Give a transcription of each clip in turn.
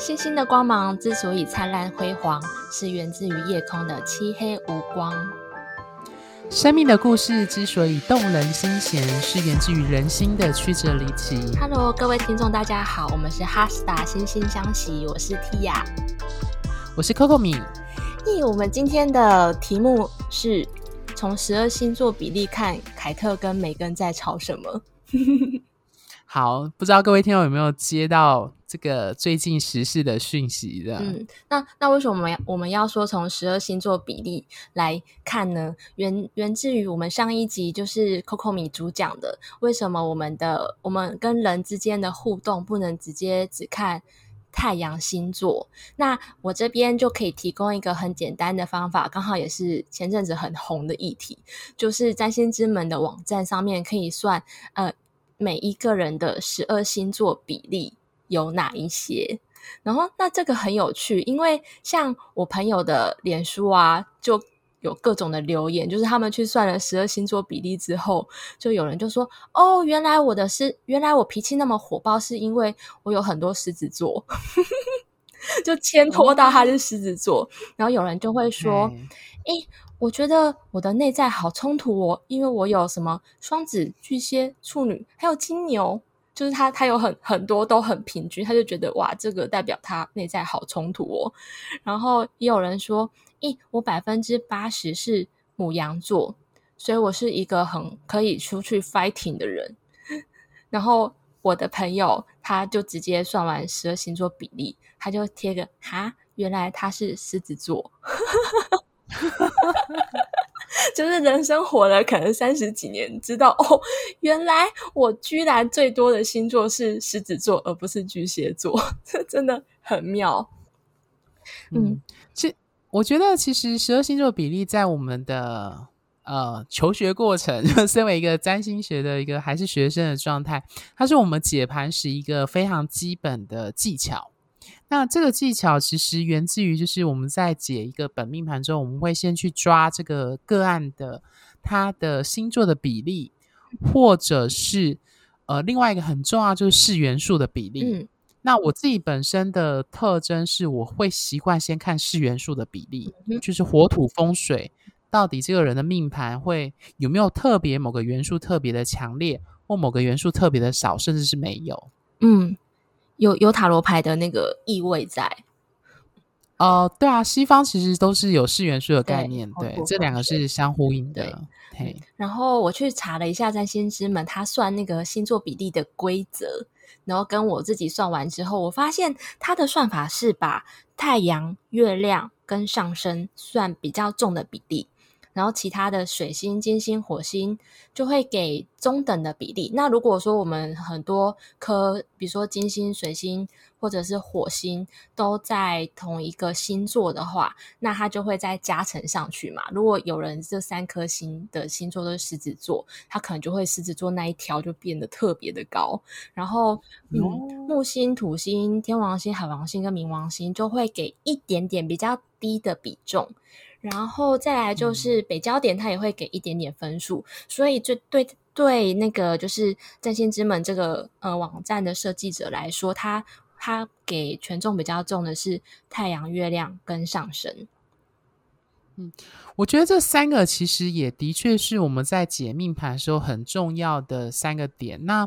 星星的光芒之所以灿烂辉煌，是源自于夜空的漆黑无光。生命的故事之所以动人心弦，是源自于人心的曲折离奇。Hello，各位听众，大家好，我们是哈斯达惺惺相惜，我是 Tia，我是 Coco 米。咦，我们今天的题目是从十二星座比例看，凯特跟梅根在吵什么？好，不知道各位听众有没有接到这个最近时事的讯息的？嗯，那那为什么我们我们要说从十二星座比例来看呢？源源自于我们上一集就是 Coco 米主讲的，为什么我们的我们跟人之间的互动不能直接只看太阳星座？那我这边就可以提供一个很简单的方法，刚好也是前阵子很红的议题，就是占星之门的网站上面可以算呃。每一个人的十二星座比例有哪一些？然后，那这个很有趣，因为像我朋友的脸书啊，就有各种的留言，就是他们去算了十二星座比例之后，就有人就说：“哦，原来我的是，原来我脾气那么火爆，是因为我有很多狮子座，就牵拖到他是狮子座。”然后有人就会说：“诶、欸。”我觉得我的内在好冲突哦，因为我有什么双子、巨蟹、处女，还有金牛，就是他他有很很多都很平均，他就觉得哇，这个代表他内在好冲突哦。然后也有人说，咦，我百分之八十是牡羊座，所以我是一个很可以出去 fighting 的人。然后我的朋友他就直接算完十二星座比例，他就贴个哈，原来他是狮子座。就是人生活了可能三十几年，知道哦，原来我居然最多的星座是狮子座，而不是巨蟹座，这真的很妙。嗯，其我觉得其实十二星座比例在我们的呃求学过程，身为一个占星学的一个还是学生的状态，它是我们解盘时一个非常基本的技巧。那这个技巧其实源自于，就是我们在解一个本命盘之后，我们会先去抓这个个案的他的星座的比例，或者是呃另外一个很重要就是四元素的比例。嗯，那我自己本身的特征是，我会习惯先看四元素的比例，就是火土风水到底这个人的命盘会有没有特别某个元素特别的强烈，或某个元素特别的少，甚至是没有。嗯。有有塔罗牌的那个意味在，哦、呃，对啊，西方其实都是有四元素的概念，对，对这两个是相呼应的。对，然后我去查了一下占星之门，他算那个星座比例的规则，然后跟我自己算完之后，我发现他的算法是把太阳、月亮跟上升算比较重的比例。然后其他的水星、金星、火星就会给中等的比例。那如果说我们很多颗，比如说金星、水星或者是火星都在同一个星座的话，那它就会再加成上去嘛。如果有人这三颗星的星座都是狮子座，它可能就会狮子座那一条就变得特别的高。然后，嗯，木星、土星、天王星、海王星跟冥王星就会给一点点比较低的比重。然后再来就是北焦点，它也会给一点点分数，嗯、所以就对对那个就是占星之门这个呃网站的设计者来说，他他给权重比较重的是太阳、月亮跟上升。嗯，我觉得这三个其实也的确是我们在解命盘的时候很重要的三个点。那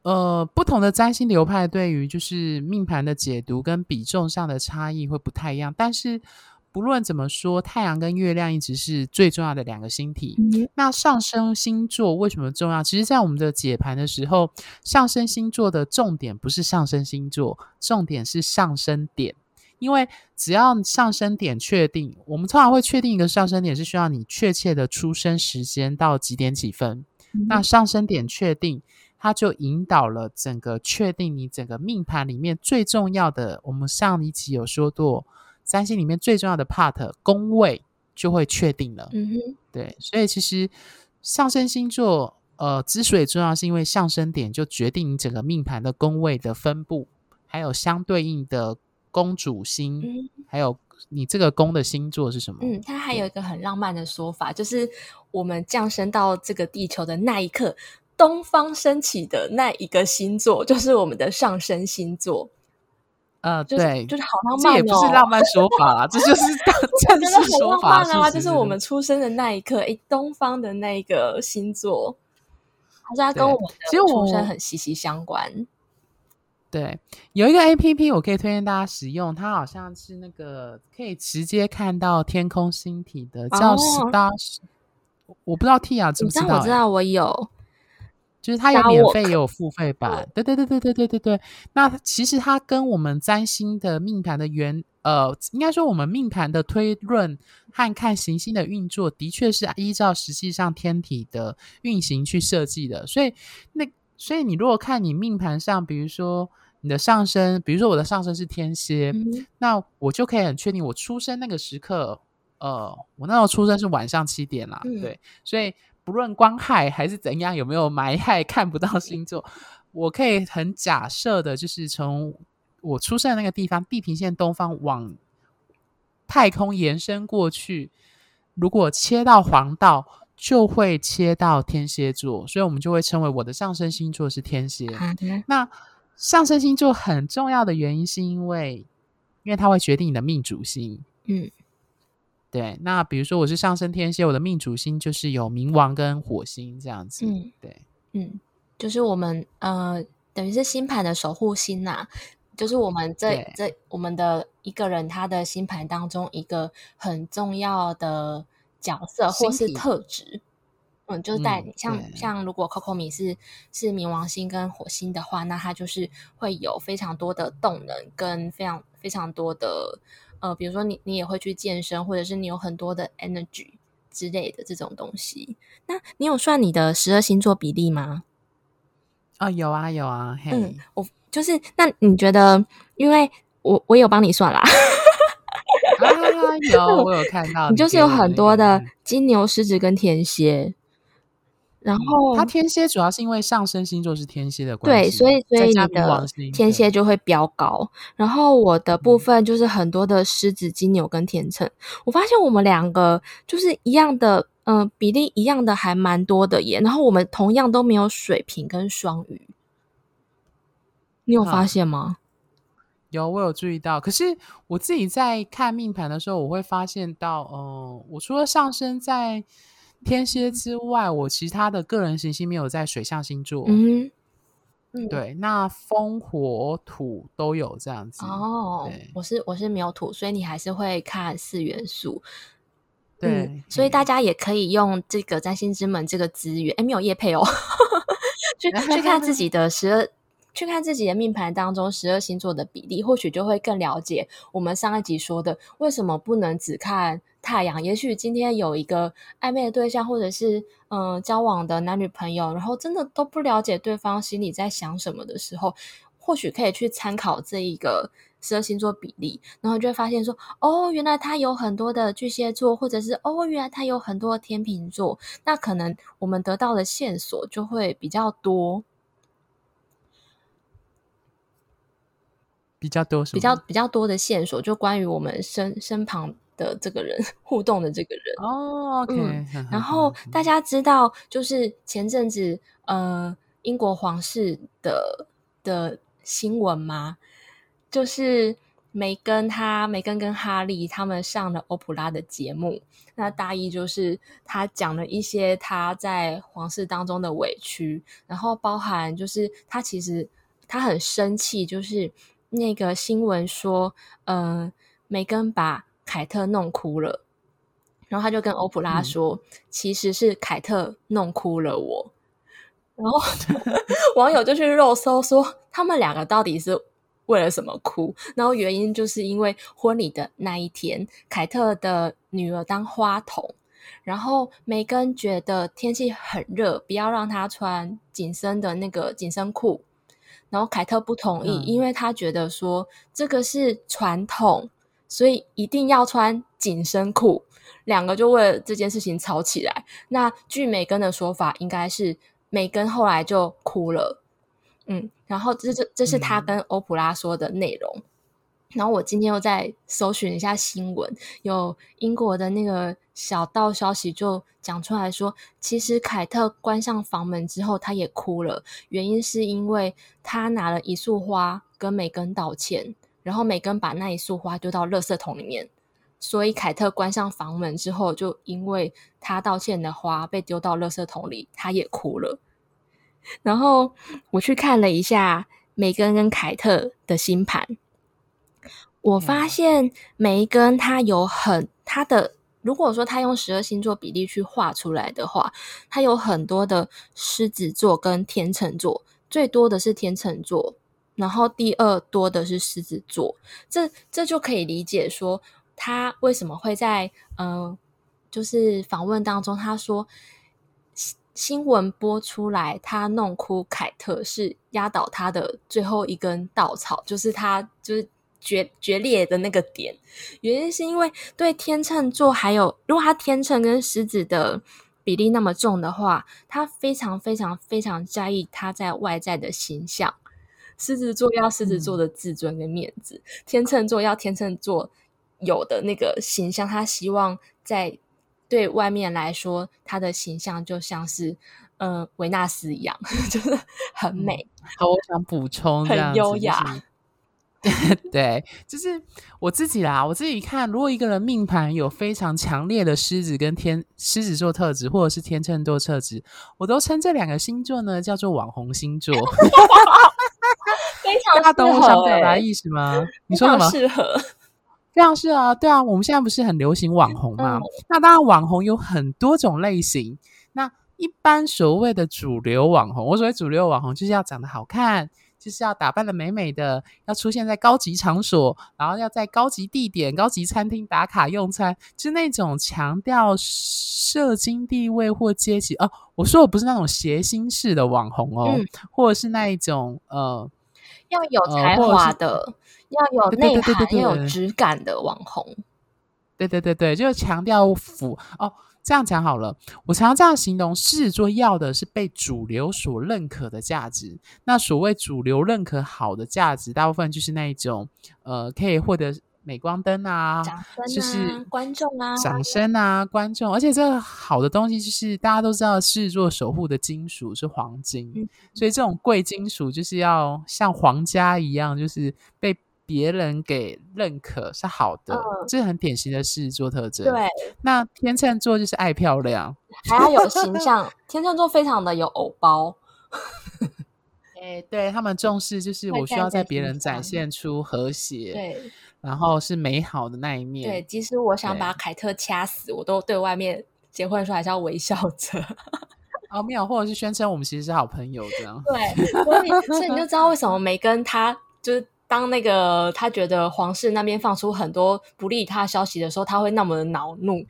呃，不同的占星流派对于就是命盘的解读跟比重上的差异会不太一样，但是。不论怎么说，太阳跟月亮一直是最重要的两个星体。嗯、那上升星座为什么重要？其实，在我们的解盘的时候，上升星座的重点不是上升星座，重点是上升点。因为只要上升点确定，我们通常会确定一个上升点是需要你确切的出生时间到几点几分。嗯、那上升点确定，它就引导了整个确定你整个命盘里面最重要的。我们上一集有说过。占星里面最重要的 part 宫位就会确定了，嗯哼，对，所以其实上升星座呃之所以重要，是因为上升点就决定你整个命盘的宫位的分布，还有相对应的宫主星，嗯、还有你这个宫的星座是什么？嗯，它还有一个很浪漫的说法，就是我们降生到这个地球的那一刻，东方升起的那一个星座，就是我们的上升星座。呃，就是、对，就是好浪漫、哦，这也不是浪漫说法啦，这就是 正式说法啊，就是我们出生的那一刻，哎，东方的那一个星座，好像跟我们的出生很息息相关。对，有一个 APP 我可以推荐大家使用，它好像是那个可以直接看到天空星体的，叫 Stars、哦。我不知道 Tia 知不知道、欸？我知道，我有，就是它有免费也有付费版。对对对对对对对对。那其实它跟我们占星的命盘的原呃，应该说我们命盘的推论和看行星的运作，的确是依照实际上天体的运行去设计的。所以那所以你如果看你命盘上，比如说。你的上升，比如说我的上升是天蝎，嗯，那我就可以很确定，我出生那个时刻，呃，我那时候出生是晚上七点啦，嗯，对，所以不论光害还是怎样，有没有埋害看不到星座，我可以很假设的，就是从我出生的那个地方，地平线东方往太空延伸过去，如果切到黄道，就会切到天蝎座，所以我们就会称为我的上升星座是天蝎，嗯，那。上升星座很重要的原因，是因为，因为它会决定你的命主星。嗯，对。那比如说，我是上升天蝎，我的命主星就是有冥王跟火星这样子。嗯，对，嗯，就是我们呃，等于是星盘的守护星呐、啊，就是我们这这我们的一个人他的星盘当中一个很重要的角色或是特质。嗯，就是带像、嗯、像如果 Coco 米是是冥王星跟火星的话，那它就是会有非常多的动能跟非常非常多的呃，比如说你你也会去健身，或者是你有很多的 energy 之类的这种东西。那你有算你的十二星座比例吗？啊、哦，有啊有啊。嘿嗯，我就是那你觉得，因为我我有帮你算啦。啊，有 我有看到你，你就是有很多的金牛、狮子跟天蝎。然后，它天蝎主要是因为上升星座是天蝎的关系，对，所以所以你的天蝎就会飙高。然后我的部分就是很多的狮子、金牛跟天秤。我发现我们两个就是一样的，嗯、呃，比例一样的还蛮多的耶。然后我们同样都没有水瓶跟双鱼，你有发现吗？有，我有注意到。可是我自己在看命盘的时候，我会发现到，嗯、呃，我除了上升在。天蝎之外，我其他的个人行星没有在水象星座。嗯，嗯对，那风火土都有这样子。哦，我是我是没有土，所以你还是会看四元素。对、嗯，所以大家也可以用这个占星之门这个资源，哎，没有叶配哦，去去看自己的十二。去看自己的命盘当中十二星座的比例，或许就会更了解我们上一集说的为什么不能只看太阳。也许今天有一个暧昧的对象，或者是嗯、呃、交往的男女朋友，然后真的都不了解对方心里在想什么的时候，或许可以去参考这一个十二星座比例，然后就会发现说，哦，原来他有很多的巨蟹座，或者是哦，原来他有很多的天秤座，那可能我们得到的线索就会比较多。比较多，比较比较多的线索，就关于我们身身旁的这个人 互动的这个人哦。OK，嗯，然后大家知道，就是前阵子呃，英国皇室的的新闻吗？就是梅根他梅根跟哈利他们上了欧普拉的节目，那大意就是他讲了一些他在皇室当中的委屈，然后包含就是他其实他很生气，就是。那个新闻说，呃，梅根把凯特弄哭了，然后他就跟欧普拉说，嗯、其实是凯特弄哭了我。然后 网友就去肉搜说，他们两个到底是为了什么哭？然后原因就是因为婚礼的那一天，凯特的女儿当花童，然后梅根觉得天气很热，不要让她穿紧身的那个紧身裤。然后凯特不同意，嗯，因为他觉得说这个是传统，所以一定要穿紧身裤。两个就为了这件事情吵起来。那据梅根的说法，应该是梅根后来就哭了。嗯，然后这这这是他跟欧普拉说的内容。嗯然后我今天又在搜寻一下新闻，有英国的那个小道消息就讲出来说，其实凯特关上房门之后，他也哭了，原因是因为他拿了一束花跟梅根道歉，然后梅根把那一束花丢到垃圾桶里面，所以凯特关上房门之后，就因为他道歉的花被丢到垃圾桶里，他也哭了。然后我去看了一下梅根跟凯特的星盘，我发现梅根他有很他的，如果说他用十二星座比例去画出来的话，他有很多的狮子座跟天秤座，最多的是天秤座，然后第二多的是狮子座，这这就可以理解说他为什么会在嗯、呃，就是访问当中他说。新闻播出来，他弄哭凯特是压倒他的最后一根稻草，就是他就是决决裂的那个点。原因是因为对天秤座，还有如果他天秤跟狮子的比例那么重的话，他非常非常非常在意他在外在的形象。狮子座要狮子座的自尊跟面子，嗯、天秤座要天秤座有的那个形象，他希望在。对外面来说，他的形象就像是，呃，维纳斯一样，就是很美。好，我想补充很优雅。对，就是我自己啦。我自己看，如果一个人命盘有非常强烈的狮子跟天狮子座特质，或者是天秤座特质，我都称这两个星座呢叫做网红星座。非常适合，大家懂我想表达意思吗？你说什么？适合。非常是啊，对啊，我们现在不是很流行网红吗？嗯、那当然，网红有很多种类型。那一般所谓的主流网红，我所谓主流网红，就是要长得好看，就是要打扮的美美的，要出现在高级场所，然后要在高级地点、高级餐厅打卡用餐，就是那种强调社经地位或阶级。哦，我说我不是那种谐星式的网红哦，嗯、或者是那一种呃，要有才华的。呃要有内涵、要有质感的网红，对对对对，就是强调符哦。这样讲好了，我常常这样形容：狮子座要的是被主流所认可的价值。那所谓主流认可好的价值，大部分就是那一种呃，可以获得。镁光灯啊，啊就是观众啊，掌声啊，观众。而且这个好的东西，就是大家都知道，狮子座守护的金属是黄金，嗯、所以这种贵金属就是要像皇家一样，就是被别人给认可是好的，嗯、这是很典型的狮子座特征。对，那天秤座就是爱漂亮，还要有形象。天秤座非常的有偶包，哎、欸，对他们重视就是我需要在别人展现出和谐。对。然后是美好的那一面。对，即使我想把凯特掐死，我都对外面结婚的时候还是要微笑着。哦，没有，或者是宣称我们其实是好朋友这样。对，所以所以你就知道为什么梅根他就是当那个他觉得皇室那边放出很多不利他消息的时候，他会那么的恼怒。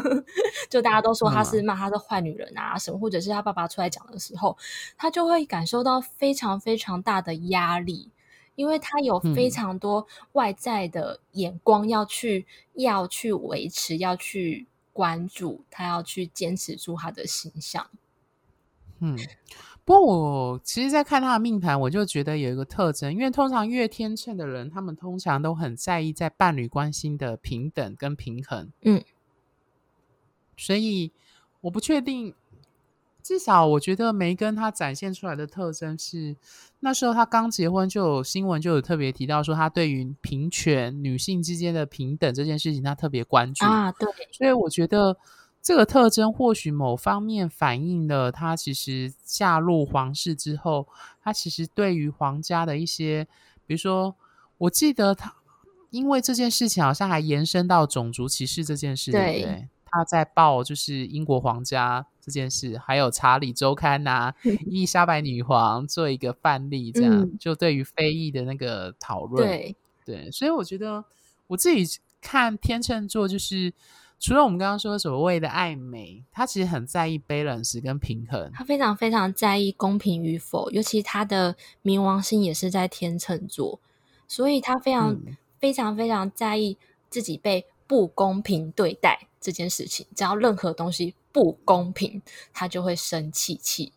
就大家都说他是骂他是坏女人啊什么，嗯、或者是他爸爸出来讲的时候，他就会感受到非常非常大的压力。因为他有非常多外在的眼光要去、嗯、要去维持，要去关注，他要去坚持住他的形象。嗯，不过我其实，在看他的命盘，我就觉得有一个特征，因为通常月天秤的人，他们通常都很在意在伴侣关系的平等跟平衡。嗯，所以我不确定。至少我觉得梅根她展现出来的特征是，那时候她刚结婚就有新闻就有特别提到说，她对于平权、女性之间的平等这件事情，她特别关注啊。对，所以我觉得这个特征或许某方面反映了她其实嫁入皇室之后，她其实对于皇家的一些，比如说，我记得她因为这件事情好像还延伸到种族歧视这件事，对，对不对？他在报就是英国皇家这件事，还有《查理周刊 》呐，伊丽莎白女皇做一个范例，这样、嗯、就对于非议的那个讨论，对对，所以我觉得我自己看天秤座，就是除了我们刚刚说所谓的爱美，他其实很在意 balance 跟平衡，他非常非常在意公平与否，尤其他的冥王星也是在天秤座，所以他非常、嗯、非常非常在意自己被不公平对待。这件事情，只要任何东西不公平，他就会生气气。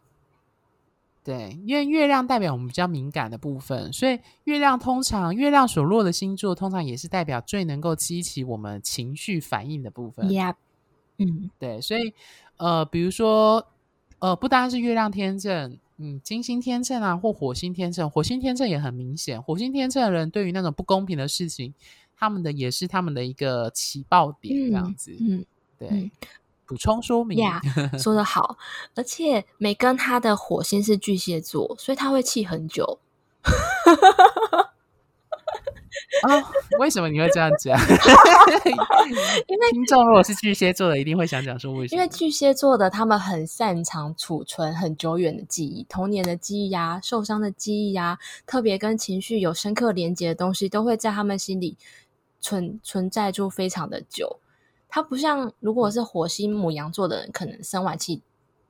对，因为月亮代表我们比较敏感的部分，所以月亮通常月亮所落的星座，通常也是代表最能够激起我们情绪反应的部分。Yeah. 嗯，对，所以呃，比如说呃，不单是月亮天秤，嗯，金星天秤啊，或火星天秤，火星天秤也很明显。火星天秤的人对于那种不公平的事情，他们的也是他们的一个起爆点，这样子。嗯，对。嗯、补充说明，yeah, 说得好。而且梅根他的火星是巨蟹座，所以他会气很久。啊、哦，为什么你会这样讲？因为 听众如果是巨蟹座的，一定会想讲说为什么？因为巨蟹座的他们很擅长储存很久远的记忆，童年的记忆呀、啊，受伤的记忆呀、啊，特别跟情绪有深刻连接的东西，都会在他们心里存存在住非常的久。他不像如果是火星母羊座的人，可能生完气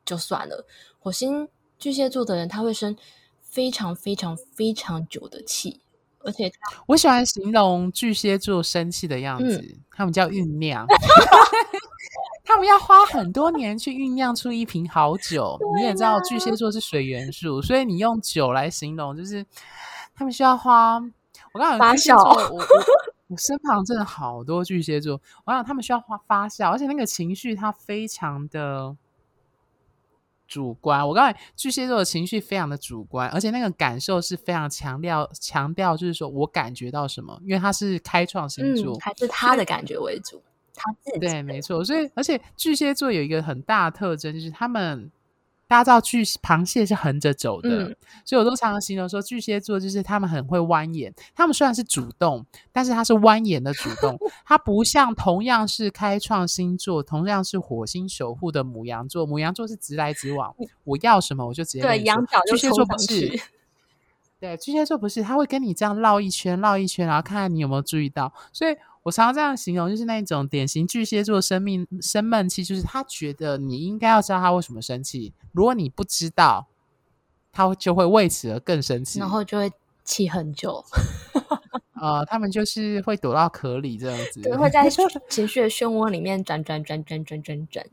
就算了；火星巨蟹座的人，他会生非常非常非常久的气。而且我喜欢形容巨蟹座生气的样子，嗯、他们叫酝酿，他们要花很多年去酝酿出一瓶好酒。你也知道巨蟹座是水元素，所以你用酒来形容，就是他们需要花。我刚刚巨蟹座，我我我身旁真的好多巨蟹座，我想他们需要发发酵，而且那个情绪它非常的。主观，我刚才巨蟹座的情绪非常的主观，而且那个感受是非常强调强调，就是说我感觉到什么，因为他是开创星座，还是他的感觉为主，他自己对，没错，所以而且巨蟹座有一个很大的特征，就是他们。大家知道巨螃蟹是横着走的，嗯，所以我都常常形容说巨蟹座就是他们很会蜿蜒。他们虽然是主动，但是他是蜿蜒的主动。他不像同样是开创星座、同样是火星守护的母羊座，母羊座是直来直往，我要什么我就直接对，羊角就巨蟹座不是，对，巨蟹座不是，他会跟你这样绕一圈，绕一圈，然后看看你有没有注意到，所以。我常常这样形容，就是那种典型巨蟹座生命生闷气，就是他觉得你应该要知道他为什么生气，如果你不知道，他就会为此而更生气，然后就会气很久。呃，他们就是会躲到壳里这样子，对，会在情绪的漩涡里面转转转转转转转。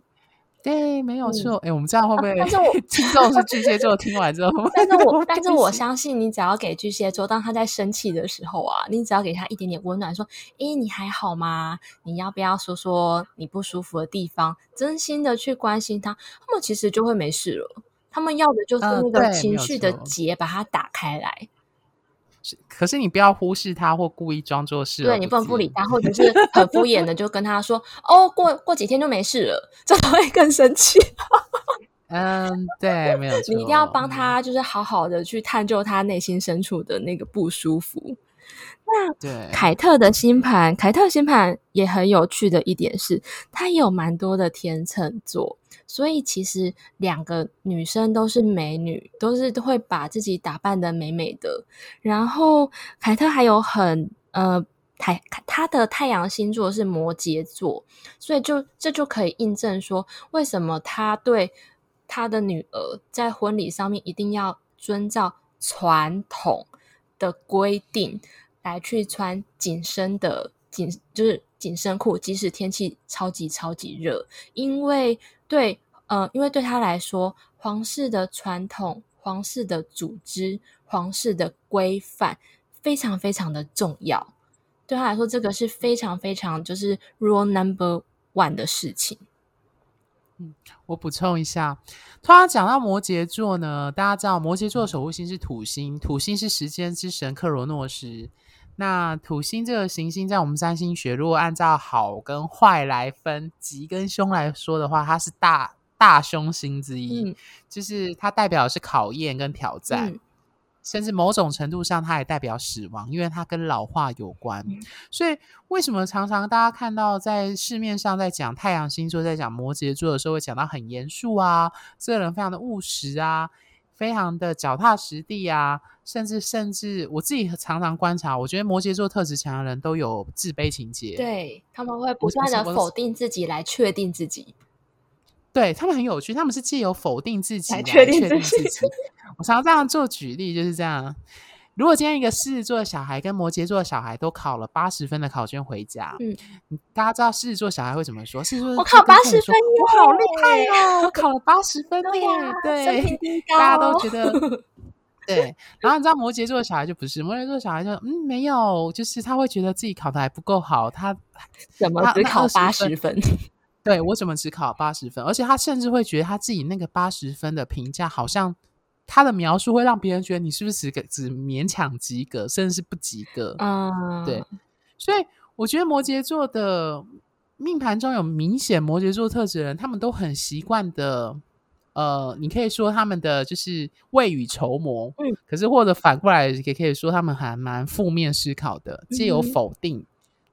对，没有错。哎、嗯，我们这样会不会？但是我 听众是巨蟹座，听完之后，但是我 但是我相信，你只要给巨蟹座，当他在生气的时候啊，你只要给他一点点温暖，说：“哎，你还好吗？你要不要说说你不舒服的地方？”真心的去关心他，他们其实就会没事了。他们要的就是那个情绪的结，把它打开来。可是你不要忽视他，或故意装作是。对，你不能不理他，或者是很敷衍的就跟他说：“哦，过过几天就没事了。”这会更生气。嗯，对，没有错。你一定要帮他，就是好好的去探究他内心深处的那个不舒服。那对凯特的星盘，凯特星盘也很有趣的一点是，他也有蛮多的天秤座。所以其实两个女生都是美女，都是会把自己打扮的美美的。然后凯特还有很呃太她的太阳星座是摩羯座，所以就这就可以印证说，为什么他对他的女儿在婚礼上面一定要遵照传统的规定来去穿紧身的紧就是紧身裤，即使天气超级超级热，因为。对，呃，因为对他来说，皇室的传统、皇室的组织、皇室的规范非常非常的重要。对他来说，这个是非常非常就是 rule number one 的事情。嗯，我补充一下，突然讲到摩羯座呢，大家知道摩羯座的守护星是土星，土星是时间之神克罗诺斯。那土星这个行星在我们占星学，如果按照好跟坏来分，吉跟凶来说的话，它是大大凶星之一，嗯、就是它代表的是考验跟挑战，嗯、甚至某种程度上，它也代表死亡，因为它跟老化有关。嗯、所以，为什么常常大家看到在市面上在讲太阳星座，在讲摩羯座的时候，会讲到很严肃啊，这个人非常的务实啊。非常的脚踏实地啊，甚至甚至我自己常常观察，我觉得摩羯座特质强的人都有自卑情节，对，他们会不断的否定自己来确定自己，对，他们很有趣，他们是借由否定自己来确定自己。自 己我常常这样做举例，就是这样。如果今天一个狮子座的小孩跟摩羯座的小孩都考了八十分的考卷回家，嗯，大家知道狮子座小孩会怎么说？狮子座我考八十分，我好厉害哦，我考了八十分耶，对，大家都觉得 对。然后你知道摩羯座的小孩就不是，摩羯座的小孩就嗯没有，就是他会觉得自己考的还不够好，他怎么只考八十分？对，我怎么只考八十分？而且他甚至会觉得他自己那个八十分的评价好像。他的描述会让别人觉得你是不是只只勉强及格，甚至是不及格？嗯，对。所以我觉得摩羯座的命盘中有明显摩羯座特质的人，他们都很习惯的。呃，你可以说他们的就是未雨绸缪，嗯，可是或者反过来也可以说他们还蛮负面思考的，借由否定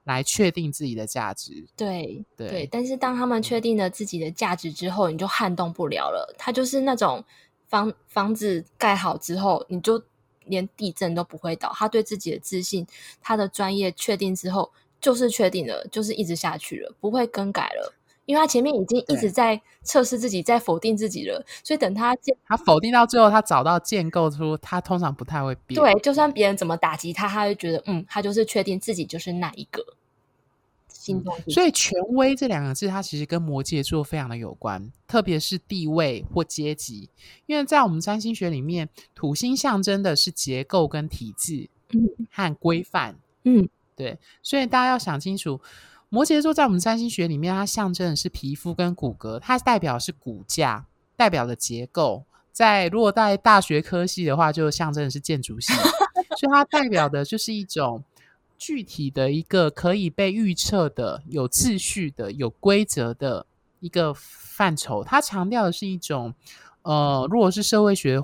来确定自己的价值。对对，对，但是当他们确定了自己的价值之后，你就撼动不了了。他就是那种房房子盖好之后，你就连地震都不会倒。他对自己的自信，他的专业确定之后，就是确定了，就是一直下去了，不会更改了。因为他前面已经一直在测试自己，在否定自己了，所以等他建，他否定到最后，他找到建构出他通常不太会变。对，就算别人怎么打击他，他会觉得嗯，他就是确定自己就是那一个。心中、嗯，所以权威这两个字，它其实跟摩羯座非常的有关，特别是地位或阶级，因为在我们占星学里面，土星象征的是结构跟体制，嗯，和规范，嗯，对，所以大家要想清楚。摩羯座在我们占星学里面，它象征的是皮肤跟骨骼，它代表的是骨架，代表的结构。在如果在大学科系的话，就象征的是建筑系，所以它代表的就是一种具体的一个可以被预测的、有秩序的、有规则的一个范畴。它强调的是一种，呃，如果是社会学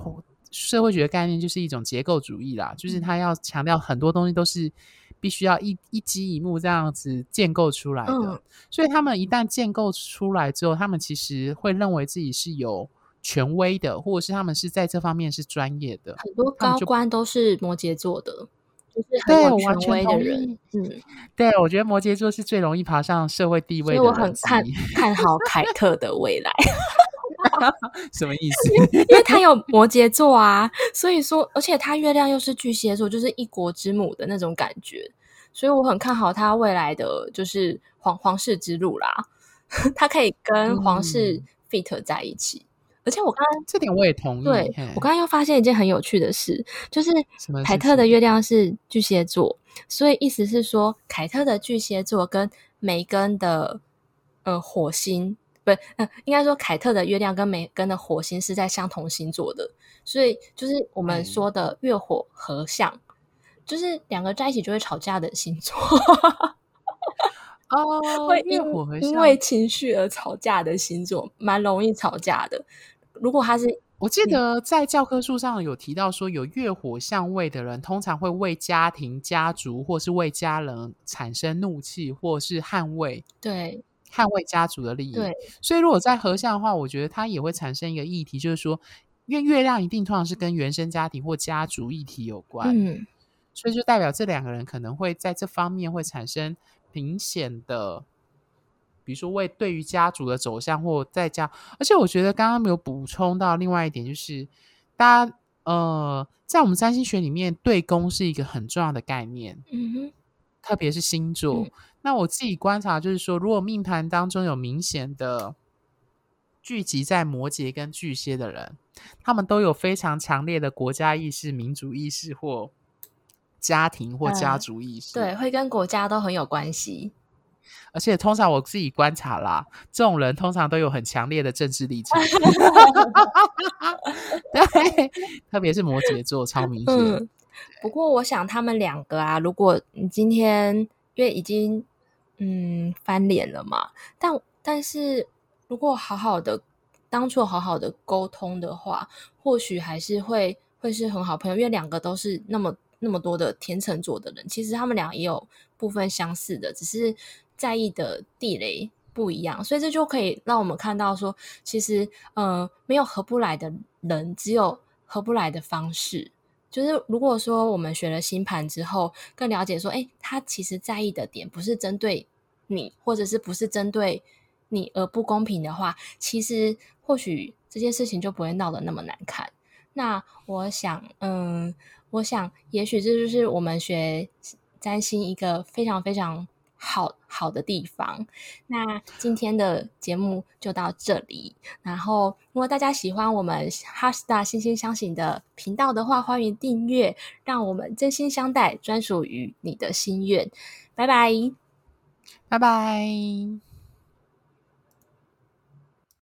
社会学的概念，就是一种结构主义啦，就是它要强调很多东西都是。必须要一一积一幕这样子建构出来的，嗯，所以他们一旦建构出来之后，他们其实会认为自己是有权威的，或者是他们是在这方面是专业的。很多高官都是摩羯座的，就是很有权威的人。嗯，对，我觉得摩羯座是最容易爬上社会地位的。所以我很看看好凯特的未来。什么意思？因为他有摩羯座啊，所以说，而且他月亮又是巨蟹座，就是一国之母的那种感觉，所以我很看好他未来的就是皇皇室之路啦。他可以跟皇室 fit 在一起，嗯、而且我刚刚这点我也同意。对，我刚刚又发现一件很有趣的事，就是凯特的月亮是巨蟹座，所以意思是说，凯特的巨蟹座跟梅根的呃火星。不，嗯，应该说凯特的月亮跟梅根的火星是在相同星座的，所以就是我们说的月火合相，嗯、就是两个在一起就会吵架的星座。哦，会因因为情绪而吵架的星座，蛮容易吵架的。如果他是，我记得在教科书上有提到说，有月火相位的人，通常会为家庭、家族或是为家人产生怒气，或是捍卫。对。捍卫家族的利益，对，所以如果在合相的话，我觉得它也会产生一个议题，就是说，因为月亮一定通常是跟原生家庭或家族议题有关，嗯，所以就代表这两个人可能会在这方面会产生明显的，比如说为对于家族的走向或在家，而且我觉得刚刚没有补充到另外一点，就是大家呃，在我们占星学里面，对宫是一个很重要的概念，嗯哼，特别是星座。嗯那我自己观察就是说，如果命盘当中有明显的聚集在摩羯跟巨蟹的人，他们都有非常强烈的国家意识、民族意识或家庭或家族意识。嗯、对，会跟国家都很有关系。而且通常我自己观察啦，这种人通常都有很强烈的政治立场。对，特别是摩羯座，超明显、嗯。不过我想他们两个啊，如果你今天因为已经。嗯，翻脸了嘛？但但是，如果好好的当初好好的沟通的话，或许还是会会是很好朋友。因为两个都是那么那么多的天秤座的人，其实他们俩也有部分相似的，只是在意的地雷不一样。所以这就可以让我们看到说，其实呃，没有合不来的人，只有合不来的方式。就是如果说我们学了星盘之后，更了解说，诶，他其实在意的点不是针对。你或者是不是针对你而不公平的话，其实或许这件事情就不会闹得那么难看。那我想，嗯，我想也许这就是我们学占星一个非常非常好好的地方。那今天的节目就到这里。然后，如果大家喜欢我们 HeartStar 心相惜的频道的话，欢迎订阅，让我们真心相待，专属于你的心愿。拜拜。拜拜。